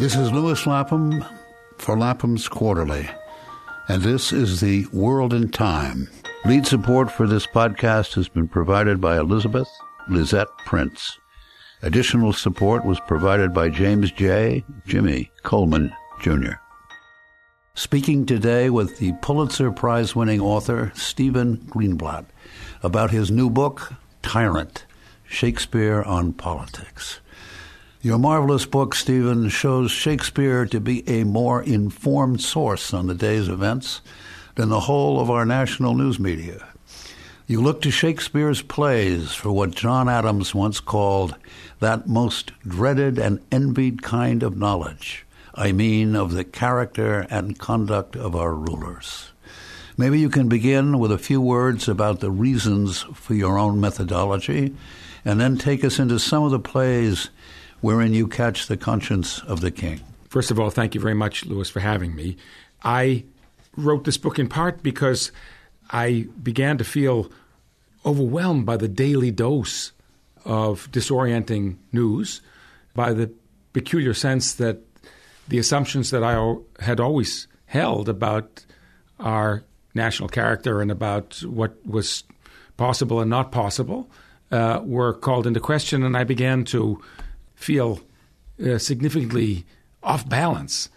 This is Lewis Lapham for Lapham's Quarterly, and this is the World in Time. Lead support for this podcast has been provided by Elizabeth Lizette Prince. Additional support was provided by James J. Jimmy Coleman, Jr. Speaking today with the Pulitzer Prize winning author Stephen Greenblatt about his new book, Tyrant Shakespeare on Politics. Your marvelous book, Stephen, shows Shakespeare to be a more informed source on the day's events than the whole of our national news media. You look to Shakespeare's plays for what John Adams once called that most dreaded and envied kind of knowledge. I mean, of the character and conduct of our rulers. Maybe you can begin with a few words about the reasons for your own methodology, and then take us into some of the plays wherein you catch the conscience of the king. First of all, thank you very much, Lewis, for having me. I wrote this book in part because I began to feel overwhelmed by the daily dose of disorienting news, by the peculiar sense that the assumptions that I had always held about our national character and about what was possible and not possible uh, were called into question, and I began to feel uh, significantly off balance.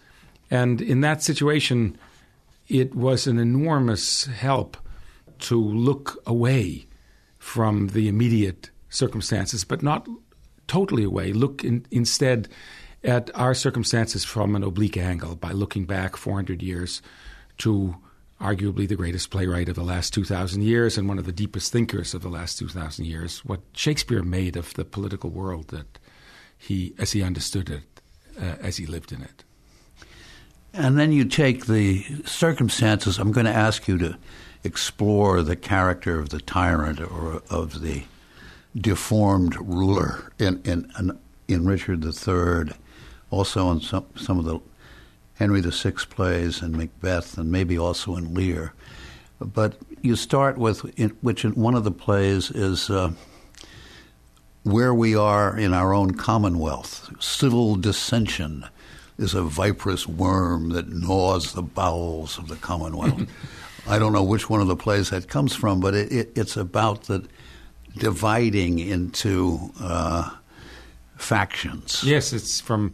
And in that situation, it was an enormous help to look away from the immediate circumstances, but not totally away. Look in, instead at our circumstances from an oblique angle by looking back 400 years to arguably the greatest playwright of the last 2,000 years and one of the deepest thinkers of the last 2,000 years, what Shakespeare made of the political world that he as he understood it uh, as he lived in it. And then you take the circumstances. I'm going to ask you to explore the character of the tyrant or of the deformed ruler in in in Richard III, also in some some of the Henry VI plays and Macbeth, and maybe also in Lear. But you start with in, which in one of the plays is. Uh, where we are in our own commonwealth. Civil dissension is a viperous worm that gnaws the bowels of the commonwealth. I don't know which one of the plays that comes from, but it, it, it's about the dividing into uh, factions. Yes, it's from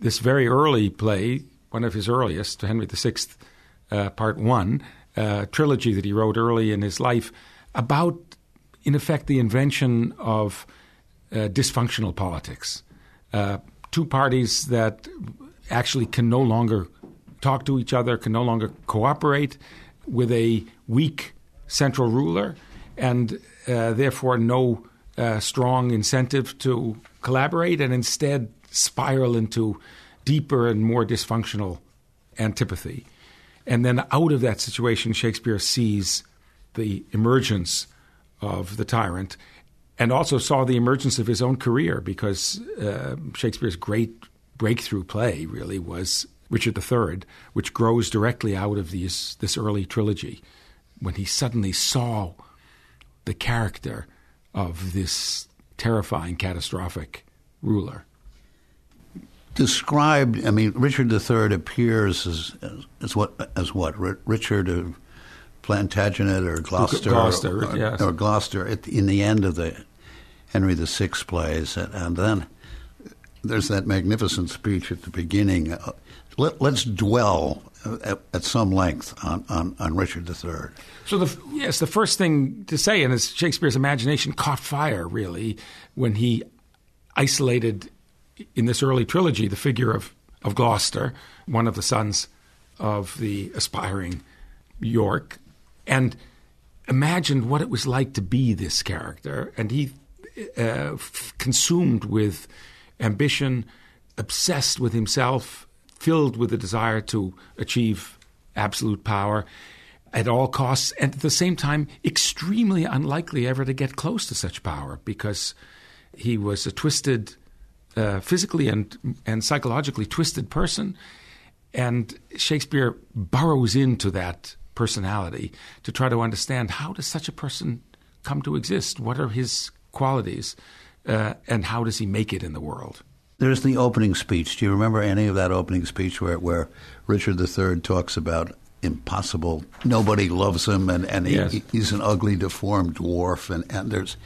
this very early play, one of his earliest, Henry VI, uh, Part One, uh, trilogy that he wrote early in his life, about, in effect, the invention of dysfunctional politics. Uh, two parties that actually can no longer talk to each other, can no longer cooperate with a weak central ruler, and uh, therefore no uh, strong incentive to collaborate, and instead spiral into deeper and more dysfunctional antipathy. And then out of that situation, Shakespeare sees the emergence of the tyrant and also saw the emergence of his own career because uh, Shakespeare's great breakthrough play really was Richard III, which grows directly out of these, this early trilogy when he suddenly saw the character of this terrifying, catastrophic ruler. Described, I mean, Richard III appears as, as, what? As what? Richard of Plantagenet or Gloucester, Gloucester, or, yes. or Gloucester at, in the end of the Henry VI plays, and, and then there's that magnificent speech at the beginning. Uh, let, us dwell at, at, some length on, on, on, Richard III. So, the, yes, the first thing to say, and as Shakespeare's imagination caught fire, really, when he isolated in this early trilogy the figure of, of Gloucester, one of the sons of the aspiring York, and imagined what it was like to be this character. And he uh, f- consumed with ambition, obsessed with himself, filled with the desire to achieve absolute power at all costs, and at the same time, extremely unlikely ever to get close to such power because he was a twisted, uh, physically and, and psychologically twisted person. And Shakespeare burrows into that personality to try to understand how does such a person come to exist? What are his qualities, uh, and how does he make it in the world? There's the opening speech. Do you remember any of that opening speech where, where Richard III talks about impossible, nobody loves him, and, and Yes. he's an ugly, deformed dwarf, and, and there's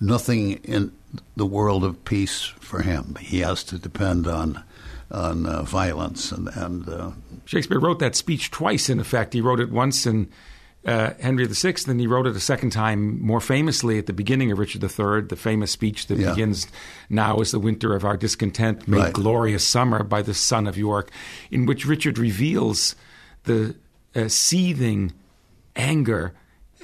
nothing in the world of peace for him. He has to depend on on uh, violence and and uh, Shakespeare wrote that speech twice, in effect. He wrote it once in uh, Henry VI, and he wrote it a second time, more famously at the beginning of Richard III, the famous speech that Yeah. begins, Now is the winter of our discontent, made Right. glorious summer by the son of York, in which Richard reveals the uh, seething anger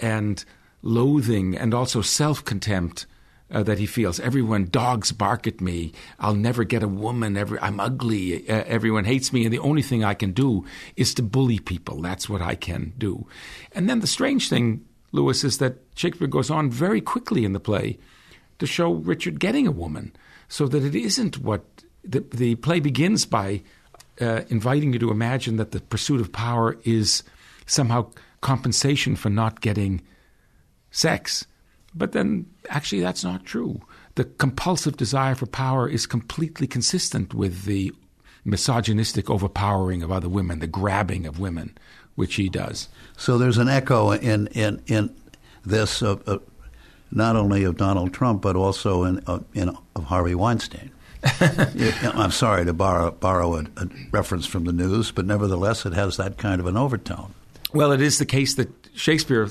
and loathing and also self contempt. Uh, that he feels. Everyone dogs bark at me. I'll never get a woman. Every, I'm ugly. Uh, everyone hates me. And the only thing I can do is to bully people. That's what I can do. And then the strange thing, Lewis, is that Shakespeare goes on very quickly in the play to show Richard getting a woman, so that it isn't what the, the play begins by uh, inviting you to imagine that the pursuit of power is somehow compensation for not getting sex. But then, actually, that's not true. The compulsive desire for power is completely consistent with the misogynistic overpowering of other women, the grabbing of women, which he does. So there's an echo in in in this not only of Donald Trump but also in of, in of Harvey Weinstein. I'm sorry to borrow borrow a, a reference from the news, but nevertheless, it has that kind of an overtone. Well, it is the case that Shakespeare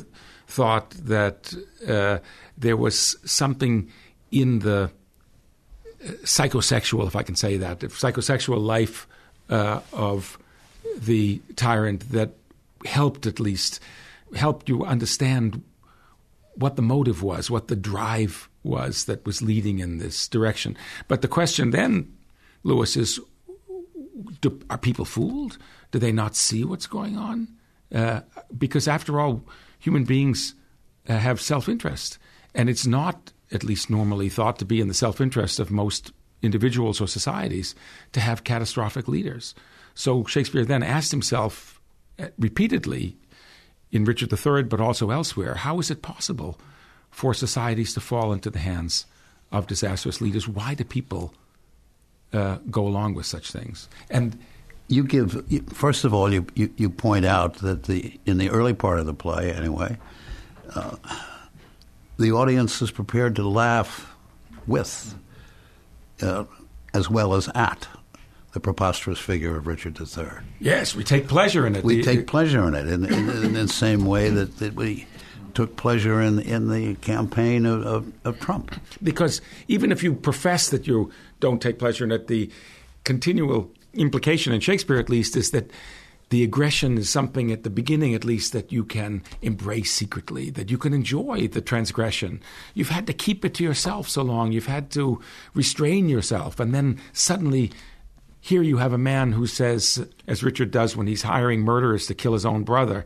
thought that uh, there was something in the uh, psychosexual, if I can say that, the psychosexual life uh, of the tyrant that helped at least helped you understand what the motive was, what the drive was that was leading in this direction. But the question then, Lewis, is do, are people fooled? Do they not see what's going on? Uh, because after all, human beings uh, have self interest. And it's not, at least normally, thought to be in the self interest of most individuals or societies to have catastrophic leaders. So Shakespeare then asked himself uh, repeatedly in Richard III, but also elsewhere, how is it possible for societies to fall into the hands of disastrous leaders? Why do people uh, go along with such things? And You give first of all, you, you you point out that the in the early part of the play, anyway, uh, the audience is prepared to laugh with, uh, as well as at, the preposterous figure of Richard III. yes, we take pleasure in it. We The- take pleasure in it in, in, in the same way that, that we took pleasure in in the campaign of, of, of Trump. because even if you profess that you don't take pleasure in it, the continual implication in Shakespeare, at least, is that the aggression is something at the beginning, at least, that you can embrace secretly, that you can enjoy the transgression. You've had to keep it to yourself so long, you've had to restrain yourself, and then suddenly. Here you have a man who says, as Richard does when he's hiring murderers to kill his own brother,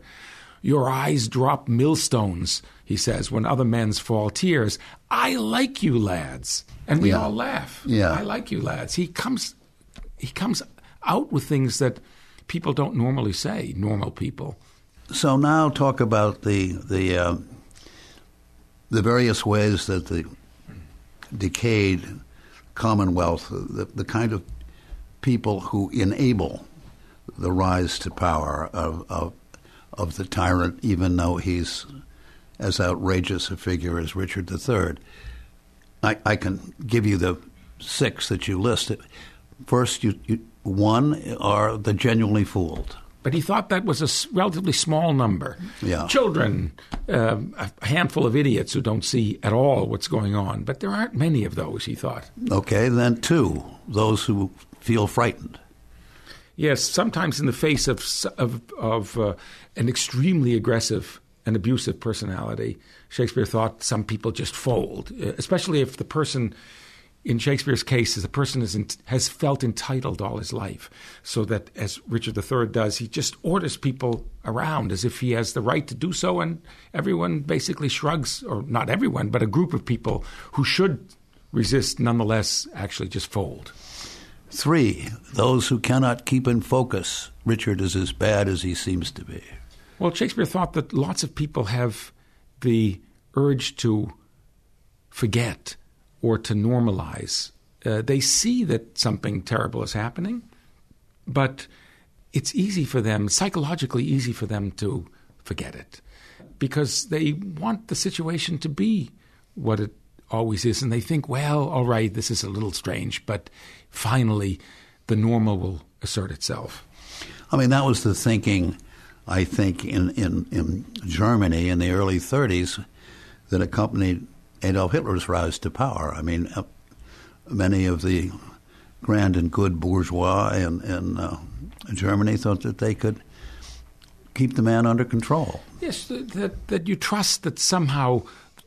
Your eyes drop millstones, he says, when other men's fall tears. I like you, lads. And we Yeah. all laugh. Yeah. I like you, lads. He comes he comes out with things that people don't normally say, normal people. So now talk about the the um, the various ways that the decayed Commonwealth, the, the kind of people who enable the rise to power of, of of the tyrant, even though he's as outrageous a figure as Richard III. I, I can give you the six that you listed. First, you, you one are the genuinely fooled. But he thought that was a relatively small number. Yeah. Children, um, a handful of idiots who don't see at all what's going on. But there aren't many of those, he thought. Okay, then two, those who feel frightened. Yes, sometimes in the face of of, of uh, an extremely aggressive and abusive personality, Shakespeare thought some people just fold, uh, especially if the person. In Shakespeare's case, is the person is in, has felt entitled all his life, so that as Richard III does, he just orders people around as if he has the right to do so, and everyone basically shrugs, or not everyone, but a group of people who should resist nonetheless actually just fold. Three, those who cannot keep in focus. Richard is as bad as he seems to be. Well, Shakespeare thought that lots of people have the urge to forget or to normalize Uh, they see that something terrible is happening, but it's easy for them, psychologically easy for them to forget it because they want the situation to be what it always is. And they think, well, all right, this is a little strange, but finally the normal will assert itself. I mean, that was the thinking, I think, in, in, in Germany in the early 30s that accompanied Adolf Hitler's rise to power. I mean, uh, many of the grand and good bourgeois in, in uh, Germany thought that they could keep the man under control. Yes, that, that you trust that somehow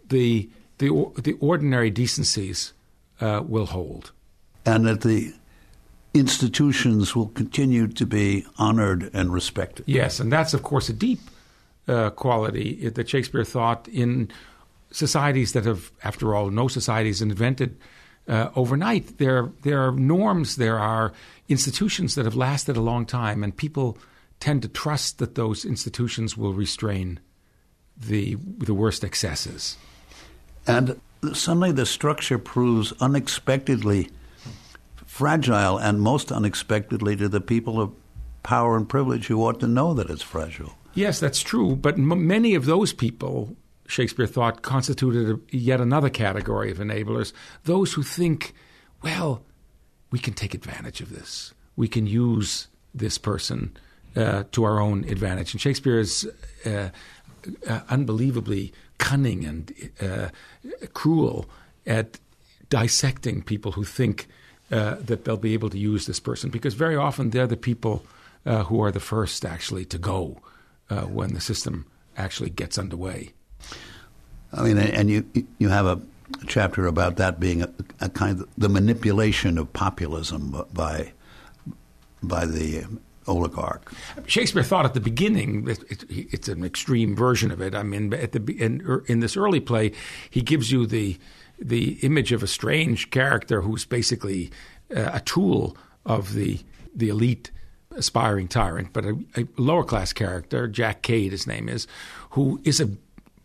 the, the, the ordinary decencies uh, will hold. And that the institutions will continue to be honored and respected. Yes, and that's, of course, a deep uh, quality that Shakespeare thought in societies that have, after all, no societies invented uh, overnight. There, there are norms, there are institutions that have lasted a long time, and people tend to trust that those institutions will restrain the the worst excesses. And suddenly, the structure proves unexpectedly fragile, and most unexpectedly to the people of power and privilege who ought to know that it's fragile. Yes, that's true. But m- many of those people Shakespeare thought constituted a, yet another category of enablers those who think, well, we can take advantage of this. We can use this person uh, to our own advantage. And Shakespeare is uh, uh, unbelievably cunning and uh, cruel at dissecting people who think uh, that they'll be able to use this person because very often they're the people uh, who are the first actually to go when the system actually gets underway. I mean, and you you have a chapter about that being a, a kind of the manipulation of populism by by the oligarch. Shakespeare thought at the beginning it, it, it's an extreme version of it. I mean, at the in, er, in this early play, he gives you the the image of a strange character who's basically uh, a tool of the the elite aspiring tyrant, but a, a lower class character, Jack Cade, his name is, who is a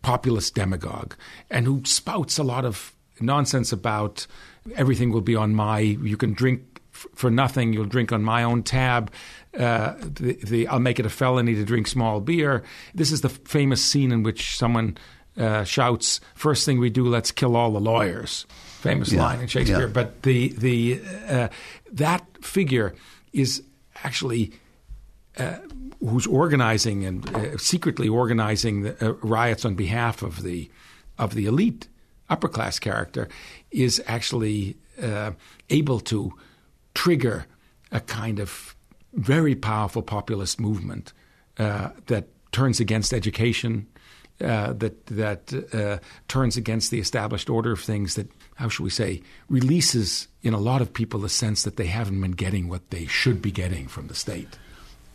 populist demagogue and who spouts a lot of nonsense about everything will be on my, you can drink f- for nothing, you'll drink on my own tab. Uh, the, the, I'll make it a felony to drink small beer. This is the famous scene in which someone uh, shouts, First thing we do, let's kill all the lawyers. Famous yeah, line in Shakespeare. Yeah. But the, the, uh, that figure is actually uh, who's organizing and uh, secretly organizing the, uh, riots on behalf of the of the elite upper class character is actually uh, able to trigger a kind of very powerful populist movement uh, that turns against education, uh, that that uh, turns against the established order of things. That how should we say releases in a lot of people the sense that they haven't been getting what they should be getting from the state.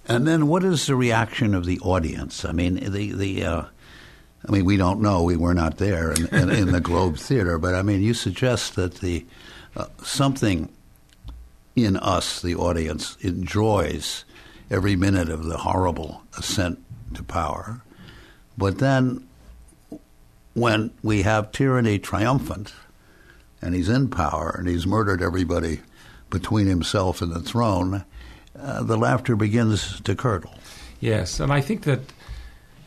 And then, what is the reaction of the audience? I mean, the the. Uh, I mean, we don't know. We were not there in, in, in the Globe Theater, but I mean, you suggest that the uh, something in us, the audience, enjoys every minute of the horrible ascent to power, but then when we have tyranny triumphant, and he's in power and he's murdered everybody between himself and the throne uh, the laughter begins to curdle. Yes, and I think that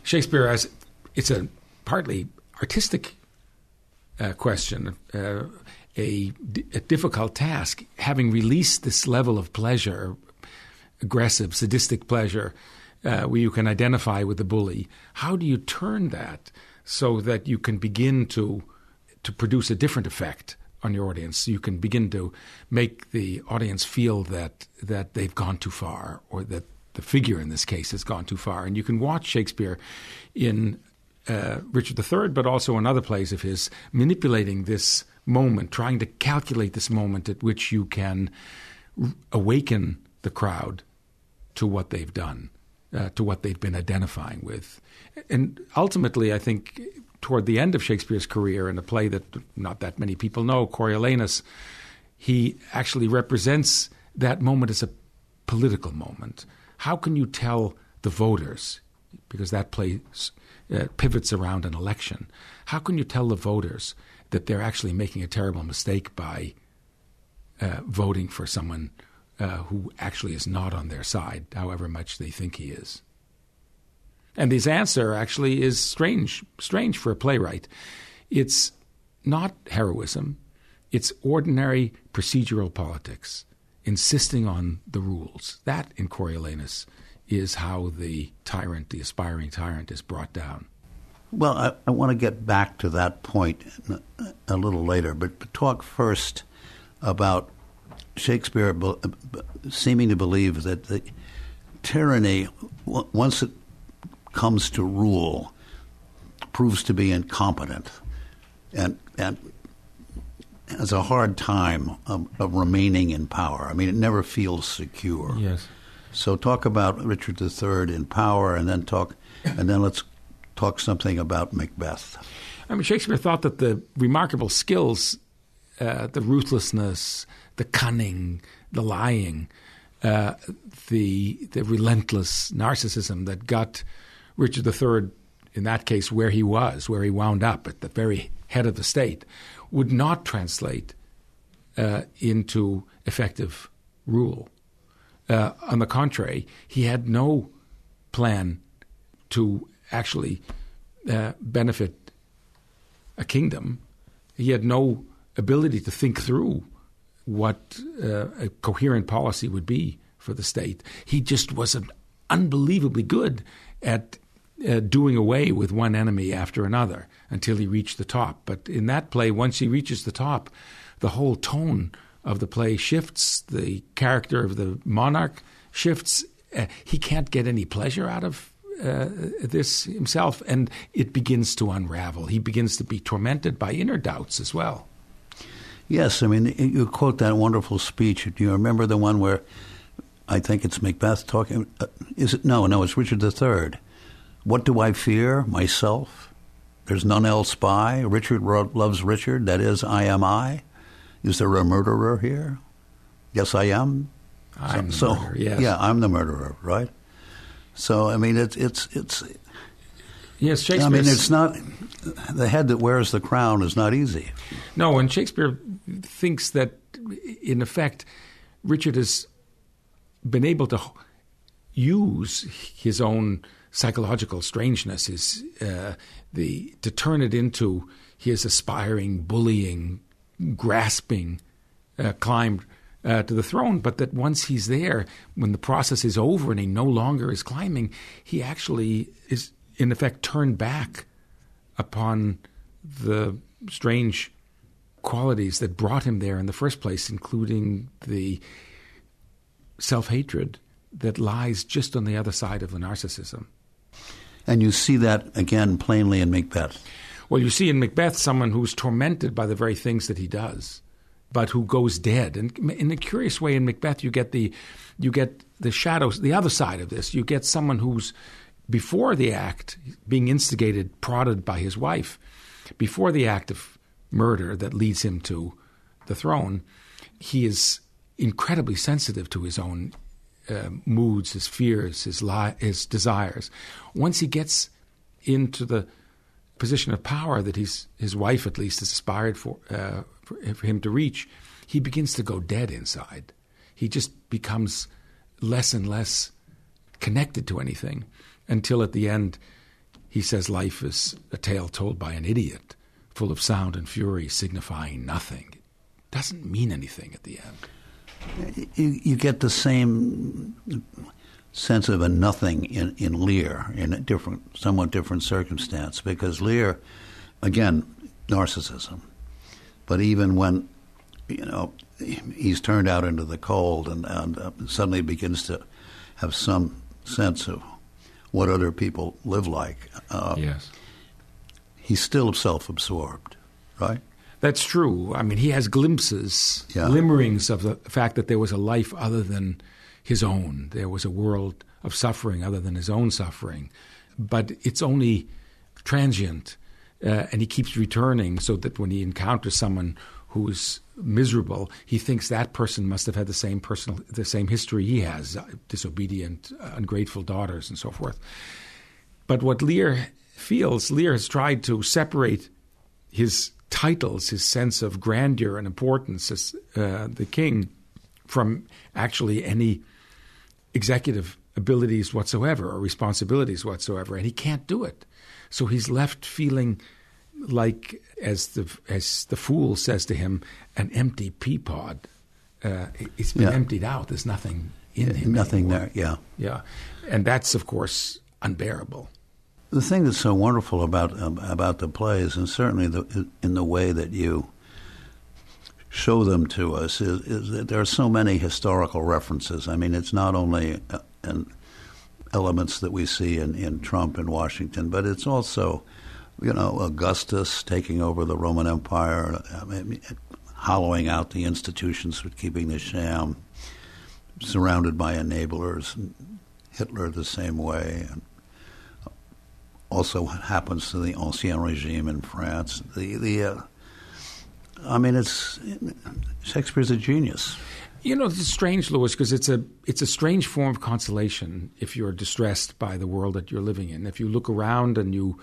Shakespeare has it's a partly artistic uh, question, uh, a, a, difficult task. Having released this level of pleasure, aggressive, sadistic pleasure, uh, where you can identify with the bully, how do you turn that so that you can begin to to produce a different effect on your audience. You can begin to make the audience feel that that they've gone too far, or that the figure in this case has gone too far. And you can watch Shakespeare in uh, Richard III, but also in other plays of his, manipulating this moment, trying to calculate this moment at which you can r- awaken the crowd to what they've done, uh, to what they've been identifying with. And ultimately, I think toward the end of Shakespeare's career in a play that not that many people know, Coriolanus, he actually represents that moment as a political moment. How can you tell the voters, because that play uh, pivots around an election, how can you tell the voters that they're actually making a terrible mistake by uh, voting for someone uh, who actually is not on their side, however much they think he is. And his answer actually is strange, strange for a playwright. It's not heroism, it's ordinary procedural politics, insisting on the rules. That, in Coriolanus, is how the tyrant, the aspiring tyrant, is brought down. Well, I, I want to get back to that point a little later, but, talk first about Shakespeare seeming to believe that the tyranny, once it comes to rule, proves to be incompetent and, and has a hard time of, of remaining in power. I mean, it never feels secure. Yes. So talk about Richard III in power, and then talk, and then let's talk something about Macbeth. I mean, Shakespeare thought that the remarkable skills, uh, the ruthlessness, the cunning, the lying, uh, the the relentless narcissism that got Richard III, in that case, where he was, where he wound up at the very head of the state, would not translate uh, into effective rule. Uh, on the contrary, he had no plan to actually uh, benefit a kingdom. He had no ability to think through what uh, a coherent policy would be for the state. He just was unbelievably good at uh, doing away with one enemy after another until he reached the top. But in that play, once he reaches the top, the whole tone of the play shifts. The character of the monarch shifts. Uh, he can't get any pleasure out of uh, this himself, and it begins to unravel. He begins to be tormented by inner doubts as well. Yes, I mean, you quote that wonderful speech. Do you remember the one where I think it's Macbeth talking? Uh, is it? No, no, it's Richard III. What do I fear? Myself. There's none else by. Richard loves Richard. That is, I am I. Is there a murderer here? Yes, I am. I'm so, the murderer, yes. Yeah, I'm the murderer, right? So I mean, it's it's it's. Yes, Shakespeare. I mean, it's not the head that wears the crown is not easy. No, and Shakespeare thinks that, in effect, Richard has been able to use his own psychological strangeness, is uh, the to turn it into his aspiring, bullying, grasping uh, climb uh, to the throne, but that once he's there, when the process is over and he no longer is climbing, he actually is, in effect, turned back upon the strange qualities that brought him there in the first place, including the self hatred that lies just on the other side of the narcissism. And you see that again plainly in Macbeth. Well, you see in Macbeth someone who's tormented by the very things that he does but who goes dead. And in a curious way, in Macbeth, you get the you get the shadows, the other side of this. You get someone who's before the act being instigated, prodded by his wife, before the act of murder that leads him to the throne. He is incredibly sensitive to his own uh, moods, his fears, his li- his desires. Once he gets into the position of power that he's, his wife at least has aspired for, uh, for, for him to reach, he begins to go dead inside. He just becomes less and less connected to anything until at the end he says life is a tale told by an idiot, full of sound and fury, signifying nothing. It doesn't mean anything at the end. You, you get the same sense of a nothing in, in Lear in a different, somewhat different circumstance because Lear, again, narcissism. But even when, you know, he's turned out into the cold and, and uh, suddenly begins to have some sense of what other people live like. Uh, yes. He's still self absorbed, right? That's true. I mean, he has glimpses, yeah. glimmerings of the fact that there was a life other than his own. There was a world of suffering other than his own suffering. But it's only transient, uh, and he keeps returning so that when he encounters someone who's miserable, he thinks that person must have had the same personal, the same history he has, uh, disobedient, uh, ungrateful daughters, and so forth. But what Lear feels, Lear has tried to separate his titles, his sense of grandeur and importance as uh, the king, from actually any executive abilities whatsoever or responsibilities whatsoever, and he can't do it. So he's left feeling like, as the as the fool says to him, an empty pea pod. Uh, it's been Yeah. emptied out. There's nothing in him. Nothing anymore. there, yeah. Yeah, and that's of course unbearable. The thing that's so wonderful about um, about the plays, and certainly the, in the way that you show them to us, is, is that there are so many historical references. I mean, it's not only uh, an elements that we see in, in Trump and Washington, but it's also, you know, Augustus taking over the Roman Empire, I mean, hollowing out the institutions for keeping the sham, surrounded by enablers, Hitler the same way, and also what happens to the Ancien regime in France. The the uh, I mean, it's Shakespeare's a genius. You know, it's strange, Lewis, because it's a it's a strange form of consolation if you're distressed by the world that you're living in. If you look around and you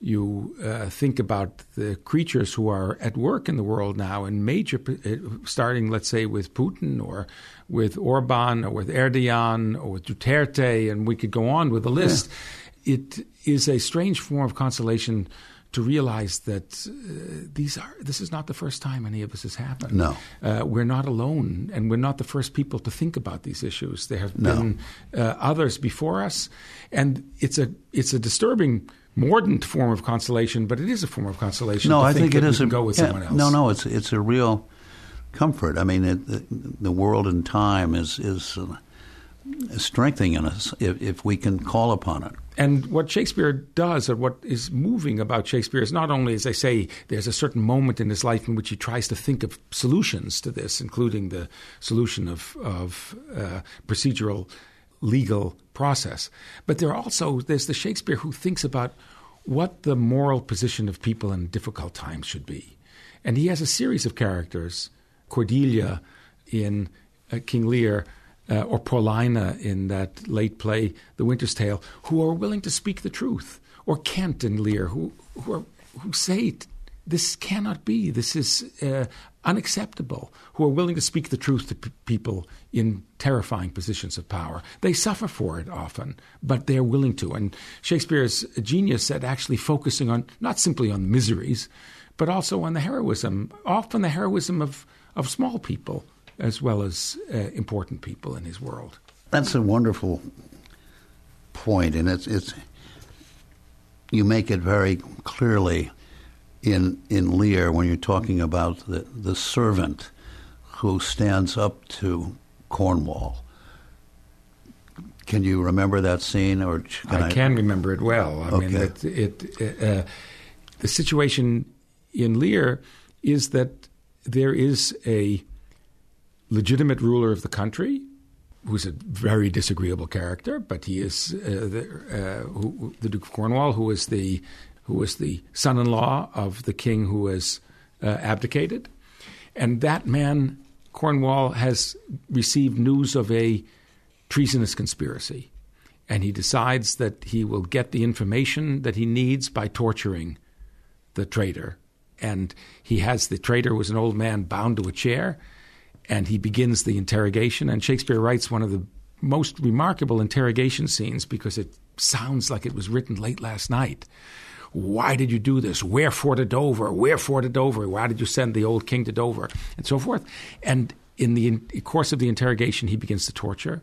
you uh, think about the creatures who are at work in the world now, in major, uh, starting, let's say, with Putin or with Orban or with Erdogan or with Duterte, and we could go on with the list. It is a strange form of consolation to realize that uh, these are this is not the first time any of this has happened. No. Uh, we're not alone, and we're not the first people to think about these issues. There have No. been uh, others before us, and it's a it's a disturbing, mordant form of consolation, but it is a form of consolation. No, to I think, think it can a go with yeah, someone else. No, no, it's it's a real comfort. I mean, it, the, the world and time is is, strengthening us if, if we can call upon it. And what Shakespeare does, or what is moving about Shakespeare, is not only, as I say, there's a certain moment in his life in which he tries to think of solutions to this, including the solution of, of uh, procedural legal process. But there are also there's the Shakespeare who thinks about what the moral position of people in difficult times should be, and he has a series of characters, Cordelia in uh, King Lear uh, or Paulina in that late play, The Winter's Tale, who are willing to speak the truth, or Kent and Lear, who who, are, who say this cannot be, this is uh, unacceptable, who are willing to speak the truth to p- people in terrifying positions of power. They suffer for it often, but they're willing to. And Shakespeare's genius at actually focusing on not simply on the miseries, but also on the heroism, often the heroism of, of small people as well as uh, important people in his world. That's a wonderful point, and it's it's you make it very clearly in in Lear when you're talking about the the servant who stands up to Cornwall. Can you remember that scene, or can I, can remember it well. I mean, Okay. it, it, uh, the situation in Lear is that there is a legitimate ruler of the country who's a very disagreeable character, but he is uh, the, uh, who, the Duke of Cornwall, who is the who was the son-in-law of the king who has uh, abdicated, and that man Cornwall has received news of a treasonous conspiracy, and he decides that he will get the information that he needs by torturing the traitor. And he has the traitor was an old man bound to a chair, and he begins the interrogation. And Shakespeare writes one of the most remarkable interrogation scenes because it sounds like it was written late last night. Why did you do this? Wherefore to Dover? Wherefore to Dover? Why did you send the old king to Dover? And so forth. And in the in- course of the interrogation, he begins to torture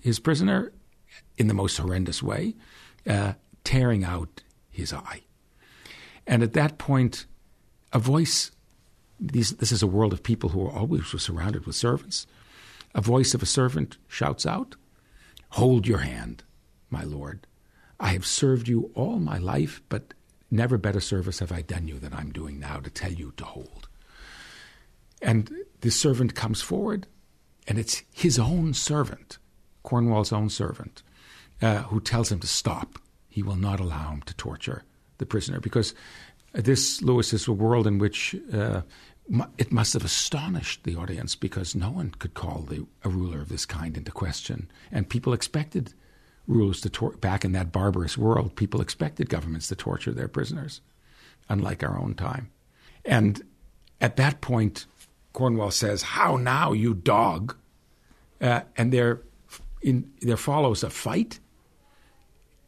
his prisoner in the most horrendous way, uh, tearing out his eye. And at that point, a voice, these, this is a world of people who are always surrounded with servants. A voice of a servant shouts out, Hold your hand, my lord. I have served you all my life, but never better service have I done you than I'm doing now to tell you to hold. And the servant comes forward, and it's his own servant, Cornwall's own servant, uh, who tells him to stop. He will not allow him to torture the prisoner because this, Lewis, is a world in which uh, it must have astonished the audience because no one could call the, a ruler of this kind into question. And people expected rulers to tor- back in that barbarous world, people expected governments to torture their prisoners, unlike our own time. And at that point, Cornwall says, How now, you dog? Uh, and there, in, there follows a fight,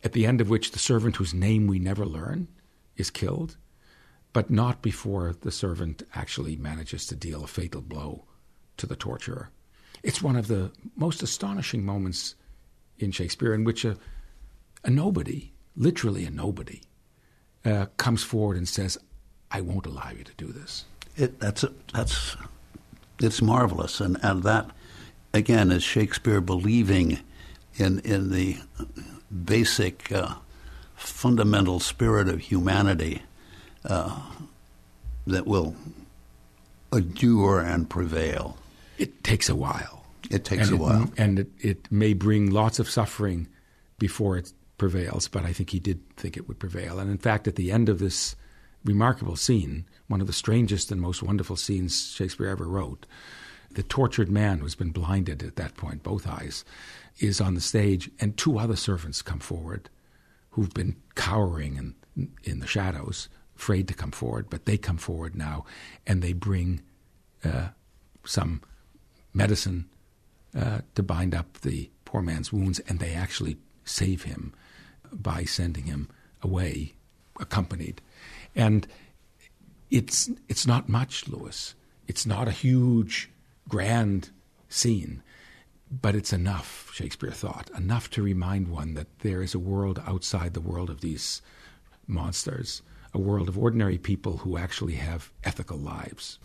at the end of which the servant whose name we never learn is killed, but not before the servant actually manages to deal a fatal blow to the torturer. It's one of the most astonishing moments in Shakespeare in which a, a nobody, literally a nobody, uh, comes forward and says, I won't allow you to do this. It, that's that's it's marvelous, and and that again is Shakespeare believing in in the basic uh, fundamental spirit of humanity uh, that will endure and prevail. It takes a while. It takes and a it, while, and it, it may bring lots of suffering before it prevails. But I think he did think it would prevail, and in fact, at the end of this remarkable scene, one of the strangest and most wonderful scenes Shakespeare ever wrote. The tortured man who's been blinded at that point, both eyes, is on the stage, and two other servants come forward who've been cowering in, in the shadows, afraid to come forward, but they come forward now and they bring uh, some medicine uh, to bind up the poor man's wounds, and they actually save him by sending him away, accompanied. And it's it's not much, Lewis. It's not a huge, grand scene, but it's enough. Shakespeare thought enough to remind one that there is a world outside the world of these monsters, a world of ordinary people who actually have ethical lives.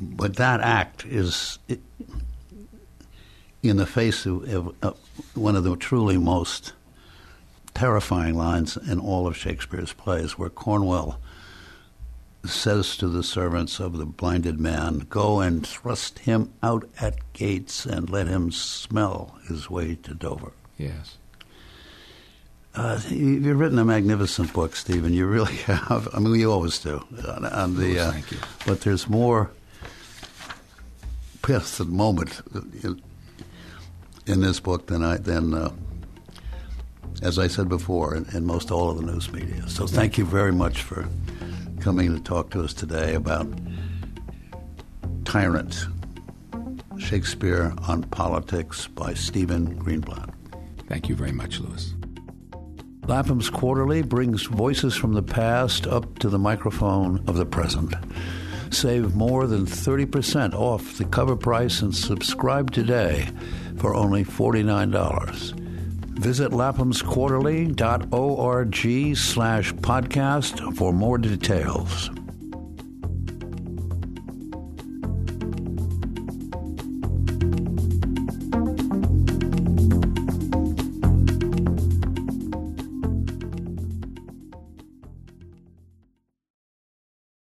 But that act is in the face of, of, one of the truly most terrifying lines in all of Shakespeare's plays, where Cornwall says to the servants of the blinded man, Go and thrust him out at gates and let him smell his way to Dover. Yes. Uh, you've written a magnificent book, Stephen. You really have. I mean, you always do. On, on the, uh, thank you. But there's more past the moment in, in, this book than I than uh, as I said before, in, in, most all of the news media. So thank you very much for coming to talk to us today about Tyrant, Shakespeare on Politics by Stephen Greenblatt. Thank you very much, Lewis. Lapham's Quarterly brings voices from the past up to the microphone of the present. Save more than 30% off the cover price and subscribe today for only $49. Visit laphamsquarterly.org slash podcast for more details.